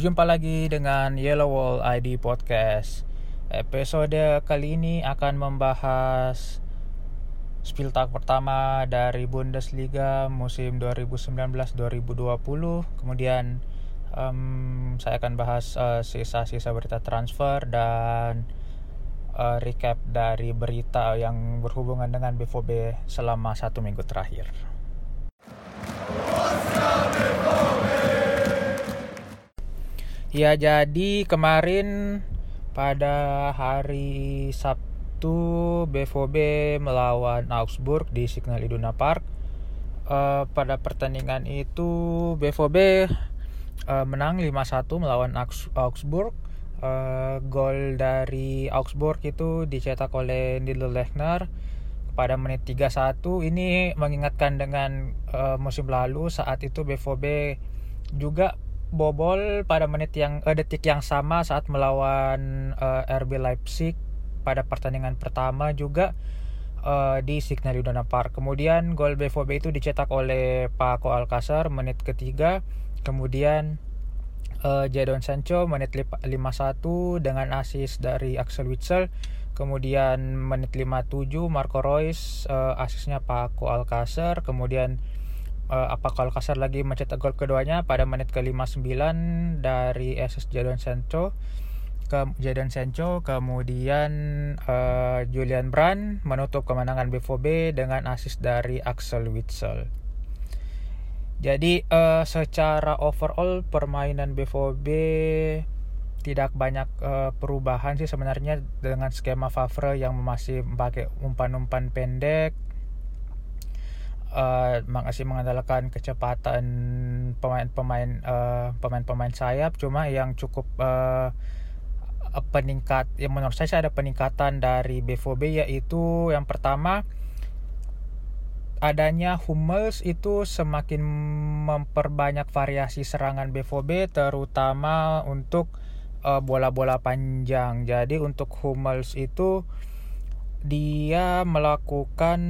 Berjumpa lagi dengan Yellow Wall ID Podcast. Episode kali ini akan membahas Spieltag pertama dari Bundesliga musim 2019-2020. Kemudian um, saya akan bahas uh, sisa-sisa berita transfer dan uh, recap dari berita yang berhubungan dengan BVB selama satu minggu terakhir. Ya jadi kemarin pada hari Sabtu BVB melawan Augsburg di Signal Iduna Park. Uh, pada pertandingan itu BVB uh, menang 5-1 melawan Augsburg. Uh, gol dari Augsburg itu dicetak oleh Nilo Lechner pada menit 31. Ini mengingatkan dengan uh, musim lalu saat itu BVB juga bobol pada menit yang uh, detik yang sama saat melawan uh, eh, RB Leipzig pada pertandingan pertama juga uh, di Signal Iduna Park. Kemudian gol BVB itu dicetak oleh Paco Alcacer menit ketiga. Kemudian uh, Jadon Sancho menit 51 dengan assist dari Axel Witsel. Kemudian menit 57 Marco Reus uh, asisnya Paco Alcacer. Kemudian uh, apa kalau kasar lagi mencetak gol keduanya pada menit ke-59 dari SS Jadon Sancho ke Jadon Sancho kemudian uh, Julian Brand menutup kemenangan BVB dengan assist dari Axel Witsel. Jadi uh, secara overall permainan BVB tidak banyak uh, perubahan sih sebenarnya dengan skema Favre yang masih pakai umpan-umpan pendek uh, masih mengandalkan kecepatan pemain-pemain uh, pemain-pemain sayap cuma yang cukup uh, peningkat yang menurut saya ada peningkatan dari BVB yaitu yang pertama adanya Hummels itu semakin memperbanyak variasi serangan BVB terutama untuk bola-bola uh, panjang. Jadi untuk Hummels itu dia melakukan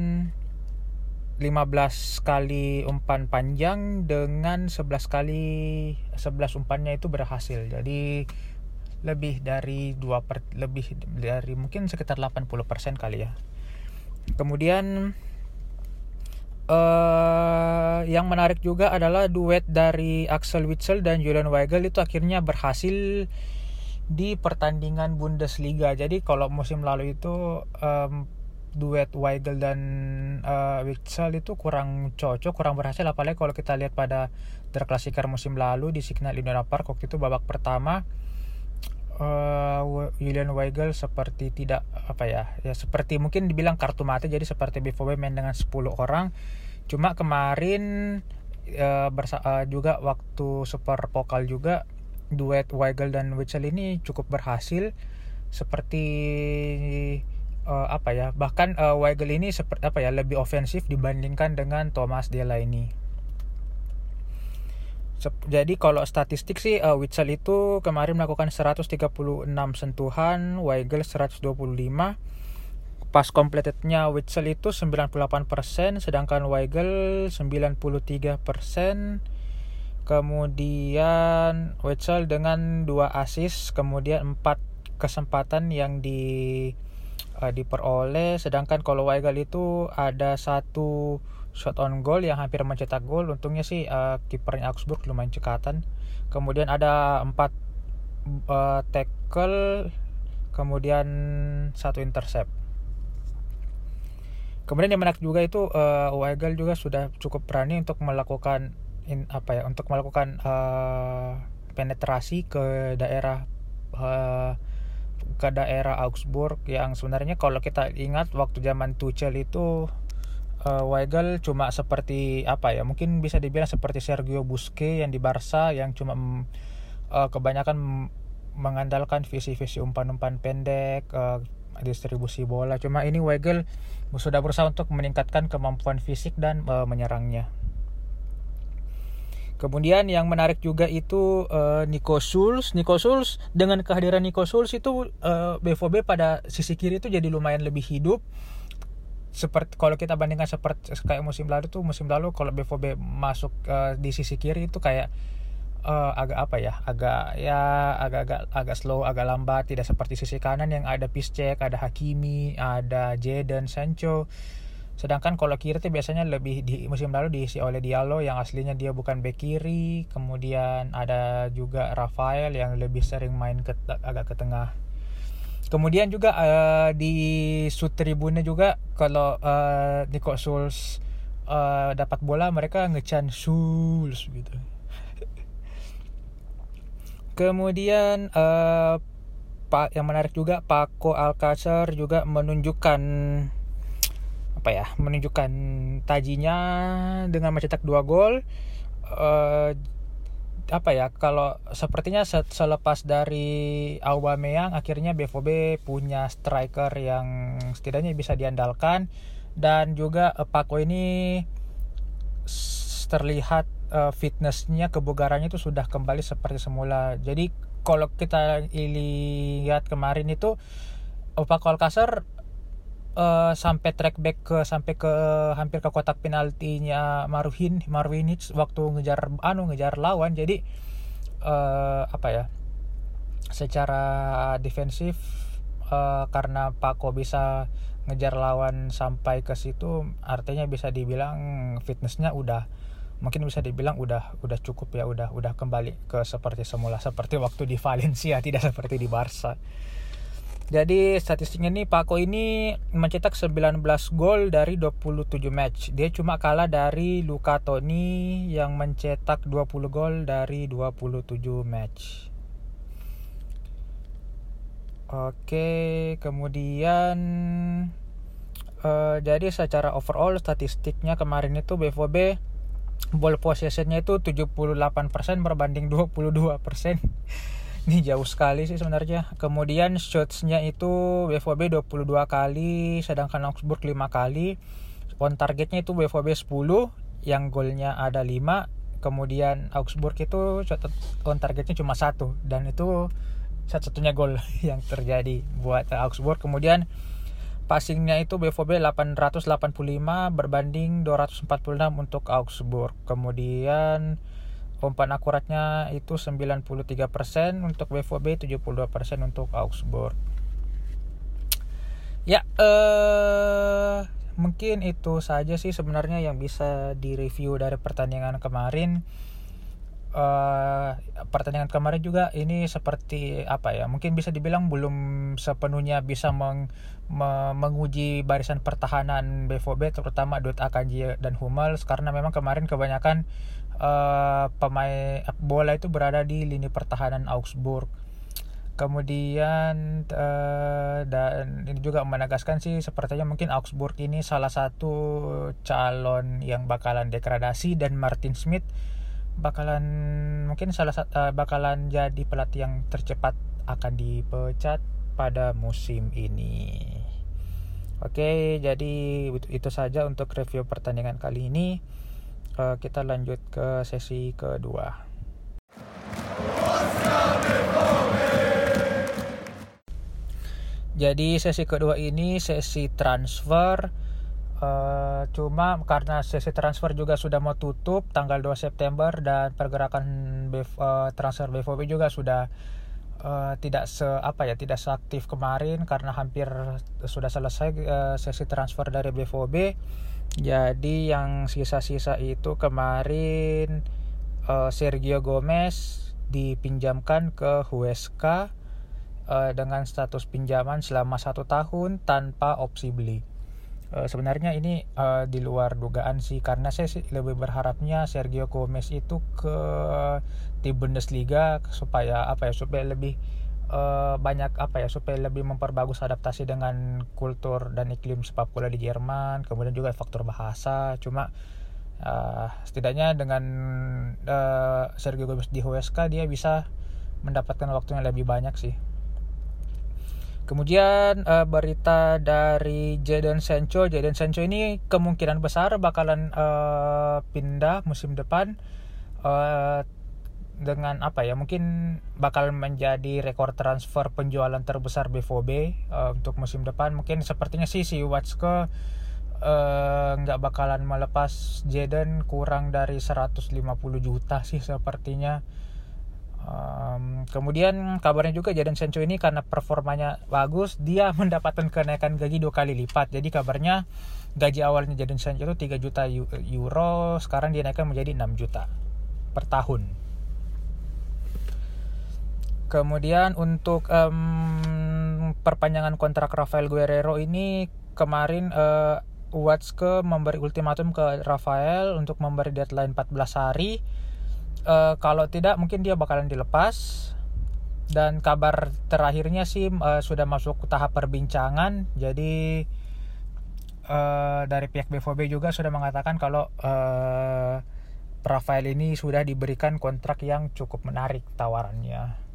15 kali umpan panjang dengan 11 kali 11 umpannya itu berhasil. Jadi lebih dari dua per, lebih dari mungkin sekitar 80% kali ya. Kemudian uh, yang menarik juga adalah duet dari Axel Witsel dan Julian Weigel itu akhirnya berhasil di pertandingan Bundesliga. Jadi kalau musim lalu itu um, duet Weigel dan uh, Witsel itu kurang cocok, kurang berhasil. Apalagi kalau kita lihat pada Der Klassiker musim lalu di Signal Iduna Park waktu itu babak pertama uh, Julian Weigel seperti tidak apa ya ya seperti mungkin dibilang kartu mati jadi seperti BVB main dengan 10 orang. Cuma kemarin uh, uh, juga waktu Super Pokal juga duet Weigel dan Witsel ini cukup berhasil. Seperti uh, apa ya bahkan uh, Weigel ini seperti apa ya lebih ofensif dibandingkan dengan Thomas Delaney jadi kalau statistik sih uh, Witsel itu kemarin melakukan 136 sentuhan, Weigel 125. Pas completednya Witsel itu 98%, sedangkan Weigel 93%. Kemudian Witsel dengan 2 assist, kemudian 4 kesempatan yang di uh, diperoleh sedangkan kalau Weigel itu ada satu shot on goal yang hampir mencetak gol. Untungnya sih uh, kipernya Augsburg lumayan cekatan. Kemudian ada empat uh, tackle kemudian satu intercept. Kemudian yang menarik juga itu uh, Weigel juga sudah cukup berani untuk melakukan in, apa ya untuk melakukan uh, penetrasi ke daerah uh, ke daerah Augsburg yang sebenarnya kalau kita ingat waktu zaman Tuchel itu uh, Weigel cuma seperti apa ya mungkin bisa dibilang seperti Sergio Busquets yang di Barca yang cuma uh, kebanyakan mengandalkan visi-visi umpan-umpan pendek uh, distribusi bola. Cuma ini Weigel sudah berusaha untuk meningkatkan kemampuan fisik dan uh, menyerangnya Kemudian yang menarik juga itu uh, Nico Schulz. Nico Schulz dengan kehadiran Nico Schulz itu uh, eh, BVB pada sisi kiri itu jadi lumayan lebih hidup. Seperti kalau kita bandingkan seperti kayak musim lalu tuh musim lalu kalau BVB masuk uh, di sisi kiri itu kayak uh, agak apa ya agak ya agak-agak agak slow agak lambat tidak seperti sisi kanan yang ada Piszczek ada Hakimi ada Jadon Sancho sedangkan kalau kiri itu biasanya lebih di musim lalu diisi oleh Diallo yang aslinya dia bukan bek kiri kemudian ada juga Rafael yang lebih sering main ke agak ke tengah. Kemudian juga uh, di sud tribunnya juga kalau uh, Nico Souls uh, dapat bola mereka ngecan Souls gitu. Kemudian uh, pak yang menarik juga Paco Alcacer juga menunjukkan apa ya menunjukkan tajinya dengan mencetak dua gol. Uh, apa ya kalau sepertinya selepas dari Aubameyang akhirnya BVB punya striker yang setidaknya bisa diandalkan. Dan juga uh, Paco ini terlihat uh, fitnessnya kebugarannya itu sudah kembali seperti semula. Jadi kalau kita lihat kemarin itu Paco Alcacer uh, sampai track back ke sampai ke hampir ke kotak penaltinya Marwin Marwinic waktu ngejar anu ngejar lawan jadi uh, apa ya secara defensif uh, karena Paco bisa ngejar lawan sampai ke situ artinya bisa dibilang fitnessnya udah mungkin bisa dibilang udah udah cukup ya udah udah kembali ke seperti semula seperti waktu di Valencia tidak seperti di Barca. Jadi statistiknya nih Paco ini mencetak 19 gol dari 27 match. Dia cuma kalah dari Luka Toni yang mencetak 20 gol dari 27 match. Oke, kemudian uh, jadi secara overall statistiknya kemarin itu BVB ball possessionnya itu 78% berbanding 22% ini jauh sekali sih sebenarnya. Kemudian shotsnya itu BVB 22 kali sedangkan Augsburg 5 kali. On targetnya itu BVB 10 yang golnya ada 5 kemudian Augsburg itu on targetnya cuma satu dan itu satu-satunya gol yang terjadi buat Augsburg. Kemudian passingnya itu BVB 885 berbanding 246 untuk Augsburg. Kemudian umpan akuratnya itu 93% untuk BVB, 72% untuk Augsburg. Ya, eh mungkin itu saja sih sebenarnya yang bisa direview dari pertandingan kemarin uh, pertandingan kemarin juga ini seperti apa ya mungkin bisa dibilang belum sepenuhnya bisa meng, me, menguji barisan pertahanan BVB terutama Dut Akanji dan Hummels karena memang kemarin kebanyakan uh, pemain bola itu berada di lini pertahanan Augsburg kemudian uh, dan ini juga menegaskan sih sepertinya mungkin Augsburg ini salah satu calon yang bakalan degradasi dan Martin Smith bakalan mungkin salah satu uh, bakalan jadi pelatih yang tercepat akan dipecat pada musim ini. Oke, jadi itu saja untuk review pertandingan kali ini. Uh, kita lanjut ke sesi kedua. Jadi sesi kedua ini sesi transfer Uh, cuma karena sesi transfer juga sudah mau tutup tanggal 2 September dan pergerakan BF, uh, eh, transfer BVB juga sudah uh, tidak se apa ya tidak seaktif kemarin karena hampir sudah selesai uh, sesi transfer dari BVB. Jadi yang sisa-sisa itu kemarin uh, Sergio Gomez dipinjamkan ke Huesca uh, dengan status pinjaman selama satu tahun tanpa opsi beli. Uh, sebenarnya ini uh, di luar dugaan sih karena saya sih lebih berharapnya Sergio Gomez itu ke tim Bundesliga supaya apa ya supaya lebih uh, banyak apa ya supaya lebih memperbagus adaptasi dengan kultur dan iklim sepak bola di Jerman kemudian juga faktor bahasa. Cuma uh, setidaknya dengan uh, Sergio Gomez di Huesca dia bisa mendapatkan waktu yang lebih banyak sih. Kemudian uh, berita dari Jadon Sancho, Jadon Sancho ini kemungkinan besar bakalan uh, pindah musim depan. Uh, dengan apa ya? Mungkin bakal menjadi rekor transfer penjualan terbesar BVB uh, untuk musim depan. Mungkin sepertinya sih si Watske nggak uh, bakalan melepas Jadon kurang dari 150 juta sih sepertinya Um, kemudian kabarnya juga Jadon Sancho ini karena performanya bagus, dia mendapatkan kenaikan gaji dua kali lipat. Jadi kabarnya gaji awalnya Jadon Sancho itu 3 juta euro, sekarang dinaikkan menjadi 6 juta per tahun. Kemudian untuk um, perpanjangan kontrak Rafael Guerrero ini kemarin uh, Watske memberi ultimatum ke Rafael untuk memberi deadline 14 hari. Uh, kalau tidak mungkin dia bakalan dilepas. Dan kabar terakhirnya sih uh, sudah masuk tahap perbincangan. Jadi uh, dari pihak BVB juga sudah mengatakan kalau uh, Rafael ini sudah diberikan kontrak yang cukup menarik tawarannya.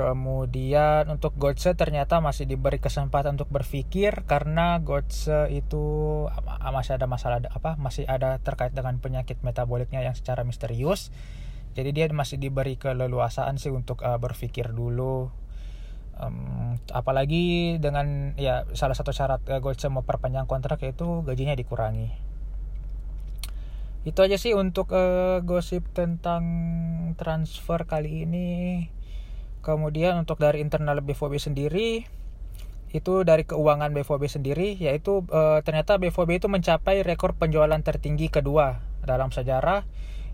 Kemudian untuk Götze ternyata masih diberi kesempatan untuk berpikir karena Götze itu masih ada masalah apa masih ada terkait dengan penyakit metaboliknya yang secara misterius. Jadi dia masih diberi keleluasaan sih untuk uh, berpikir dulu. Um, apalagi dengan ya salah satu syarat uh, Götze mau perpanjang kontrak yaitu gajinya dikurangi. Itu aja sih untuk uh, gosip tentang transfer kali ini. Kemudian untuk dari internal BVB sendiri itu dari keuangan BVB sendiri yaitu e, ternyata BVB itu mencapai rekor penjualan tertinggi kedua dalam sejarah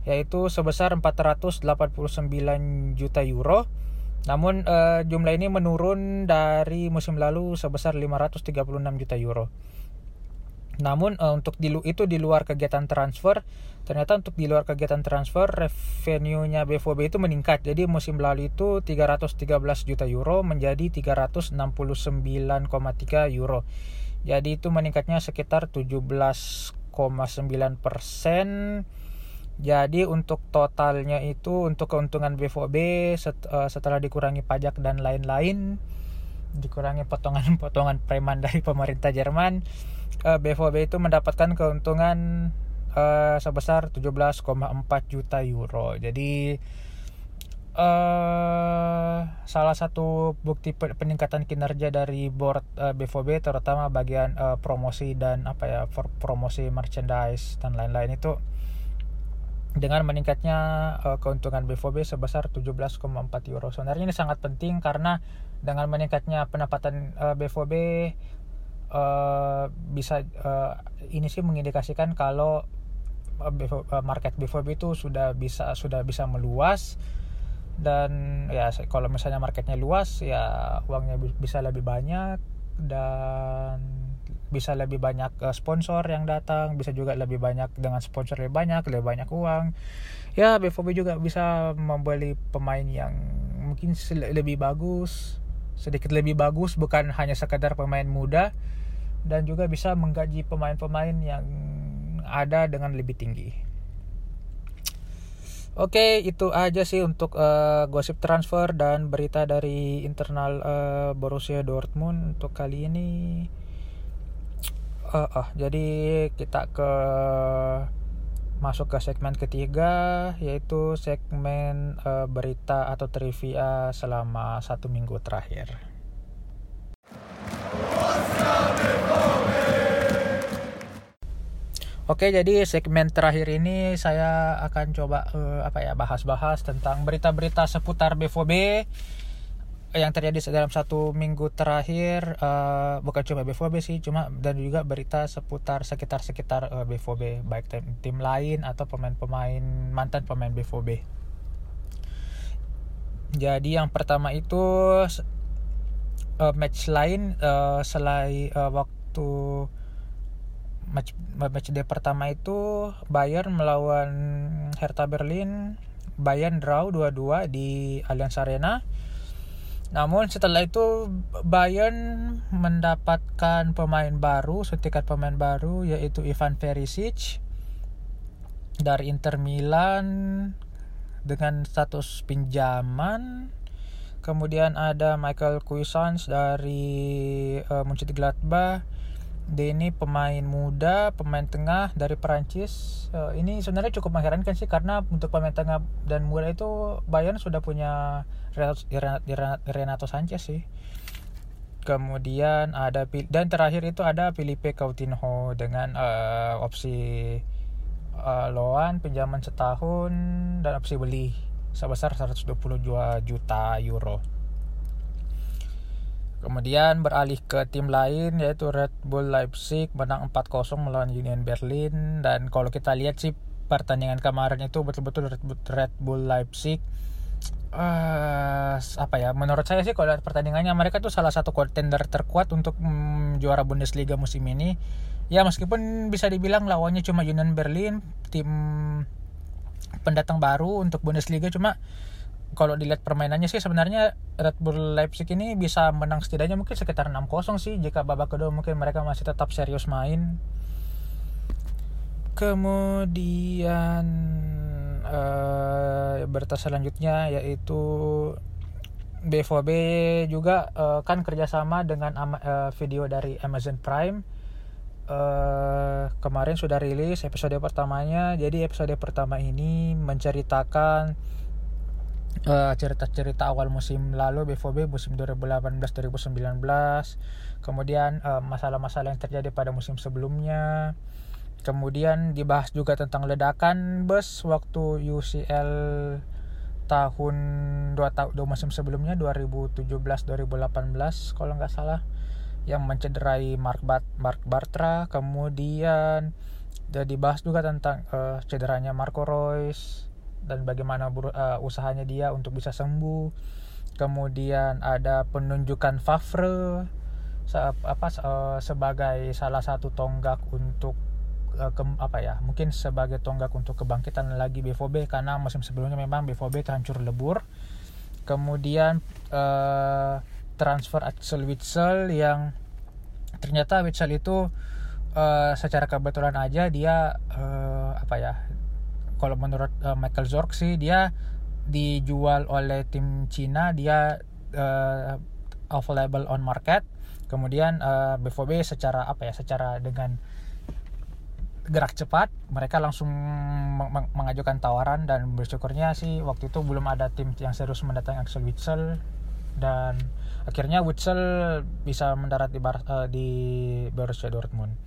yaitu sebesar 489 juta euro. Namun e, jumlah ini menurun dari musim lalu sebesar 536 juta euro. Namun uh, untuk di itu di luar kegiatan transfer, ternyata untuk di luar kegiatan transfer revenue-nya BVB itu meningkat. Jadi musim lalu itu 313 juta euro menjadi 369,3 euro. Jadi itu meningkatnya sekitar 17,9 persen. Jadi untuk totalnya itu untuk keuntungan BVB set, uh, setelah dikurangi pajak dan lain-lain, dikurangi potongan-potongan preman dari pemerintah Jerman uh, eh, BVB itu mendapatkan keuntungan uh, sebesar 17,4 juta euro. Jadi uh, salah satu bukti peningkatan kinerja dari board uh, BVB terutama bagian uh, promosi dan apa ya promosi merchandise dan lain-lain itu dengan meningkatnya uh, keuntungan BVB sebesar 17,4 euro. Sebenarnya ini sangat penting karena dengan meningkatnya pendapatan uh, BVB uh, bisa uh, ini sih mengindikasikan kalau uh, market BVB itu sudah bisa sudah bisa meluas. Dan ya kalau misalnya marketnya luas ya uangnya bisa lebih banyak dan bisa lebih banyak sponsor yang datang bisa juga lebih banyak dengan sponsor lebih banyak lebih banyak uang. Ya BVB juga bisa membeli pemain yang mungkin lebih bagus sedikit lebih bagus bukan hanya sekedar pemain muda dan juga bisa menggaji pemain-pemain yang ada dengan lebih tinggi. Oke, itu aja sih untuk uh, gosip transfer dan berita dari internal uh, Borussia Dortmund untuk kali ini. Uh, uh, jadi kita ke masuk ke segmen ketiga yaitu segmen uh, berita atau trivia selama satu minggu terakhir. Oke, jadi segmen terakhir ini saya akan coba uh, apa ya bahas-bahas tentang berita-berita seputar BVB yang terjadi dalam satu minggu terakhir uh, bukan cuma BVB sih cuma dan juga berita seputar sekitar sekitar uh, BVB baik tim, tim lain atau pemain-pemain mantan pemain BVB. Jadi yang pertama itu uh, match lain uh, selain uh, waktu match match day pertama itu Bayern melawan Hertha Berlin Bayern draw 2-2 di Allianz Arena namun setelah itu Bayern mendapatkan pemain baru, suntikan pemain baru yaitu Ivan Perisic dari Inter Milan dengan status pinjaman. Kemudian ada Michael Cuisance dari uh, Mönchengladbach dia ini pemain muda, pemain tengah dari Perancis. Uh, ini sebenarnya cukup mengherankan sih karena untuk pemain tengah dan muda itu Bayern sudah punya Renato Sanchez sih. Kemudian ada dan terakhir itu ada Felipe Coutinho dengan uh, opsi uh, loan pinjaman setahun dan opsi beli sebesar 122 juta euro. Kemudian beralih ke tim lain yaitu Red Bull Leipzig menang 4-0 melawan Union Berlin. Dan kalau kita lihat sih pertandingan kemarin itu betul-betul Red Bull Leipzig uh, apa ya menurut saya sih kalau lihat pertandingannya mereka tuh salah satu kontender terkuat untuk mm, juara Bundesliga musim ini. Ya meskipun bisa dibilang lawannya cuma Union Berlin tim pendatang baru untuk Bundesliga cuma kalau dilihat permainannya sih sebenarnya Red Bull Leipzig ini bisa menang setidaknya mungkin sekitar 6-0 sih. Jika babak kedua mungkin mereka masih tetap serius main. Kemudian uh, berita selanjutnya yaitu BVB juga uh, kan kerjasama dengan uh, video dari Amazon Prime. Uh, kemarin sudah rilis episode pertamanya. Jadi episode pertama ini menceritakan cerita-cerita uh, awal musim lalu BVB musim 2018-2019 kemudian masalah-masalah uh, yang terjadi pada musim sebelumnya. Kemudian dibahas juga tentang ledakan bus waktu UCL tahun dua tahun dua musim sebelumnya 2017 2018 kalau nggak salah yang mencederai Mark Bat Mark Bartra. Kemudian jadi dibahas juga tentang uh, cederanya Marco Reus dan bagaimana uh, usahanya dia untuk bisa sembuh. Kemudian ada penunjukan Favre se apa uh, sebagai salah satu tonggak untuk uh, ke, apa ya mungkin sebagai tonggak untuk kebangkitan lagi BVB karena musim sebelumnya memang BVB terhancur lebur. Kemudian uh, transfer Axel Witsel yang ternyata Witsel itu uh, secara kebetulan aja dia uh, apa ya kalau menurut uh, Michael Zorc sih dia dijual oleh tim Cina dia uh, available on market. Kemudian uh, BVB secara apa ya secara dengan gerak cepat mereka langsung mengajukan tawaran dan bersyukurnya sih waktu itu belum ada tim yang serius mendatangi Axel Witsel dan akhirnya Witsel bisa mendarat di, Bar uh, di Borussia Dortmund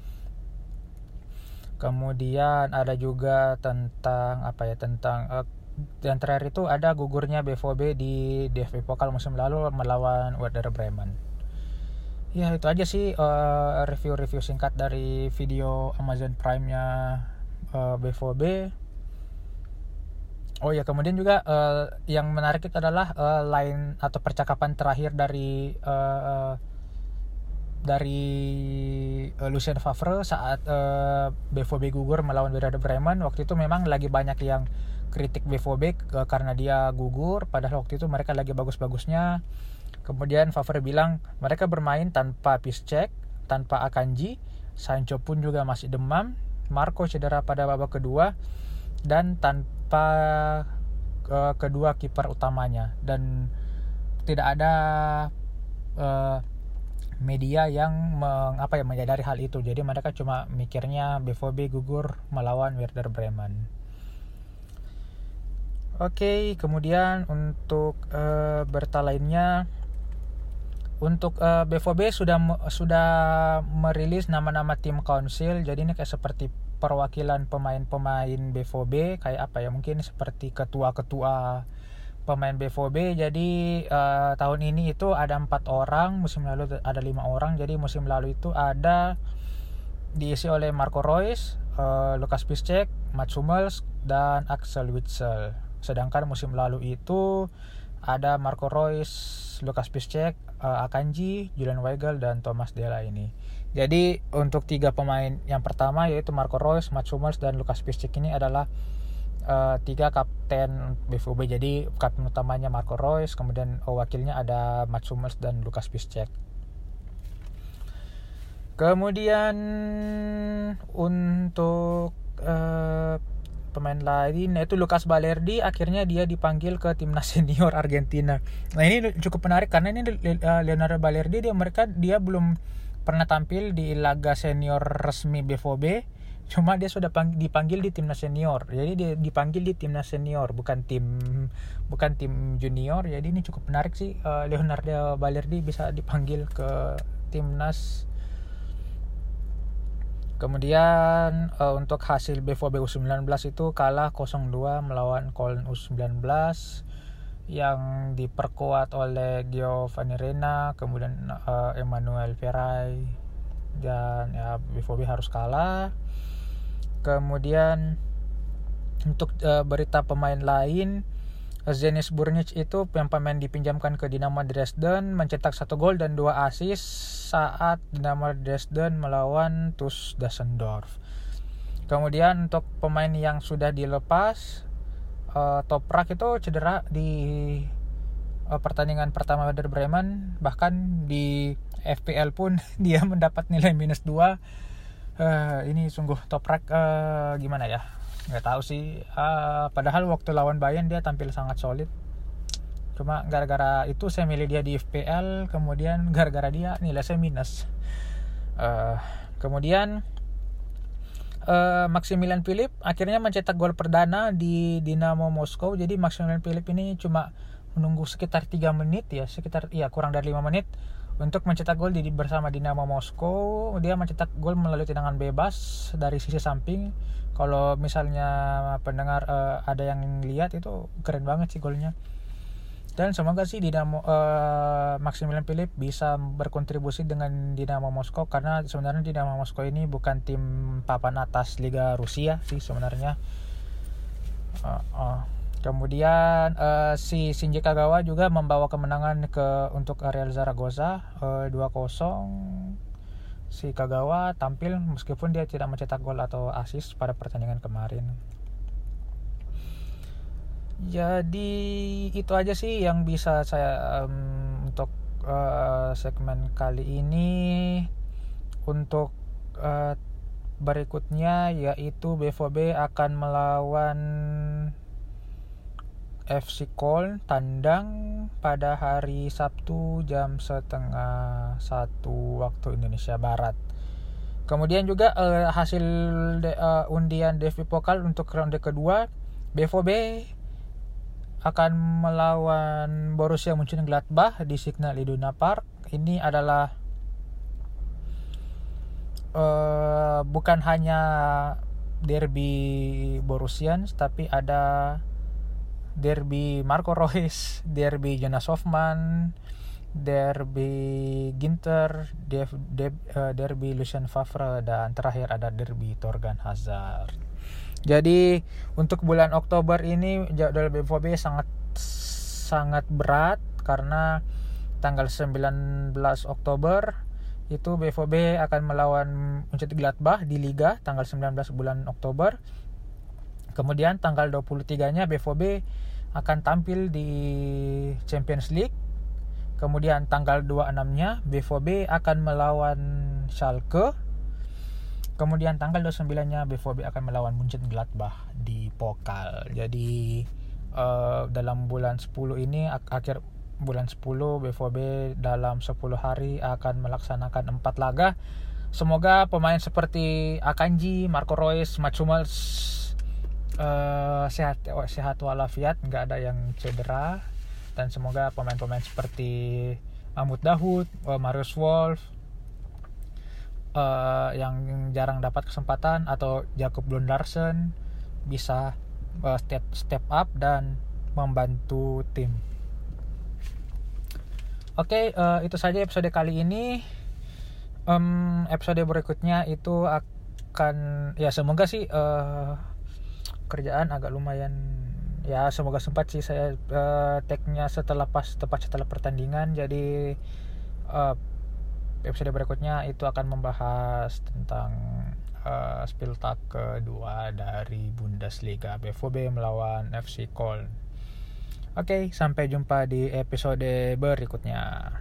kemudian ada juga tentang apa ya tentang uh, yang terakhir itu ada gugurnya BVB di DFB Pokal musim lalu melawan Werder Bremen ya itu aja sih uh, review-review singkat dari video Amazon Prime-nya uh, BVB. Oh ya kemudian juga uh, yang menarik itu adalah uh, line atau percakapan terakhir dari uh, dari uh, Lucien Favre saat uh, BVB gugur melawan Werder Bremen waktu itu memang lagi banyak yang kritik BVB uh, karena dia gugur padahal waktu itu mereka lagi bagus-bagusnya. Kemudian Favre bilang mereka bermain tanpa Piszczek, tanpa Akanji, Sancho pun juga masih demam, Marco cedera pada babak kedua dan tanpa uh, kedua kiper utamanya. Dan tidak ada uh, media yang meng, apa ya menyadari hal itu. Jadi mereka cuma mikirnya BVB gugur melawan Werder Bremen. Oke, kemudian untuk uh, berita lainnya untuk uh, eh, BVB sudah sudah merilis nama-nama tim council jadi ini kayak seperti perwakilan pemain-pemain BVB kayak apa ya mungkin seperti ketua-ketua pemain BVB jadi uh, tahun ini itu ada empat orang musim lalu ada lima orang jadi musim lalu itu ada diisi oleh Marco Reus, uh, Lukas Piszczek, Mats Hummels dan Axel Witsel sedangkan musim lalu itu ada Marco Reus, Lukas Piszczek, uh, Akanji, Julian Weigel dan Thomas Della ini. Jadi untuk tiga pemain yang pertama yaitu Marco Reus, Mats Hummels dan Lukas Piszczek ini adalah uh, tiga kapten BVB. Jadi kapten utamanya Marco Reus, kemudian oh, wakilnya ada Mats Hummels dan Lukas Piszczek. Kemudian untuk uh, pemain lain yaitu Lucas Balerdi akhirnya dia dipanggil ke timnas senior Argentina. Nah ini cukup menarik karena ini eh, Leonardo Balerdi dia mereka dia belum pernah tampil di laga senior resmi BVB cuma dia sudah dipanggil di timnas senior. Jadi dia dipanggil di timnas senior bukan tim bukan tim junior. Jadi ini cukup menarik sih eh, Leonardo Balerdi bisa dipanggil ke timnas. Kemudian uh, untuk hasil BVB U19 itu kalah 0-2 melawan Köln U19 yang diperkuat oleh Giovanni Rena, kemudian uh, Emmanuel Ferrai dan ya BVB harus kalah. Kemudian untuk uh, berita pemain lain Zenis Burnic itu yang pemain dipinjamkan ke Dinamo Dresden mencetak satu gol dan dua assist saat Dinamo Dresden melawan TuS Düsseldorf. Kemudian untuk pemain yang sudah dilepas, uh, Toprak itu cedera di uh, pertandingan pertama Werder Bremen, bahkan di FPL pun dia mendapat nilai minus 2. Uh, ini sungguh Toprak uh, gimana ya? nggak tahu sih. Uh, padahal waktu lawan Bayern dia tampil sangat solid. Cuma gara-gara itu saya milih dia di FPL kemudian gara-gara dia nilai saya minus. Uh, kemudian uh, Maximilian Philip akhirnya mencetak gol perdana di Dinamo Moskow jadi Maximilian Philip ini cuma menunggu sekitar 3 menit ya sekitar ya kurang dari 5 menit untuk mencetak gol di bersama Dinamo Moskow dia mencetak gol melalui tendangan bebas dari sisi samping. Kalau misalnya pendengar uh, ada yang lihat itu keren banget sih golnya. Dan semoga sih Dinamo uh, Maximilian Philip bisa berkontribusi dengan Dinamo Moskow karena sebenarnya Dinamo Moskow ini bukan tim papan atas Liga Rusia sih sebenarnya. Uh, uh Kemudian uh, si Shinji Kagawa juga membawa kemenangan ke untuk Real Zaragoza uh, 2-0. Si Kagawa tampil meskipun dia tidak mencetak gol atau assist pada pertandingan kemarin. Jadi itu aja sih yang bisa saya um, untuk uh, segmen kali ini. Untuk uh, berikutnya yaitu BVB akan melawan FC Köln tandang pada hari Sabtu jam setengah satu waktu Indonesia Barat. Kemudian juga uh, hasil de, uh, undian Devi Pokal untuk ronde kedua, BVB akan melawan Borussia Mönchengladbach di Signal Iduna Park. Ini adalah uh, bukan hanya derby Borussians tapi ada derby Marco Reus, derby Jonas Hoffman, derby Ginter, uh, derby Lucien Favre dan terakhir ada derby Torgan Hazard. Jadi untuk bulan Oktober ini jadwal BVB sangat sangat berat karena tanggal 19 Oktober itu BVB akan melawan Mönchengladbach di Liga tanggal 19 bulan Oktober. Kemudian tanggal 23-nya BVB akan tampil di Champions League. Kemudian tanggal 26-nya BVB akan melawan Schalke. Kemudian tanggal 29-nya BVB akan melawan Munchen Gladbach di Pokal. Jadi uh, dalam bulan 10 ini akhir bulan 10 BVB dalam 10 hari akan melaksanakan 4 laga. Semoga pemain seperti Akanji, Marco Reus, Matsumals uh, sehat sehat walafiat nggak ada yang cedera dan semoga pemain-pemain seperti Mahmud Dahud, uh, Marius Wolf uh, yang jarang dapat kesempatan atau Jacob Lund Larsen bisa uh, step step up dan membantu tim. Oke, okay, uh, itu saja episode kali ini. Um, episode berikutnya itu akan ya semoga sih uh, kerjaan agak lumayan ya semoga sempat sih saya uh, tagnya setelah pas tepat setelah pertandingan jadi uh, episode berikutnya itu akan membahas tentang uh, spill tag kedua dari Bundesliga BVB melawan FC Köln. Oke, okay, sampai jumpa di episode berikutnya.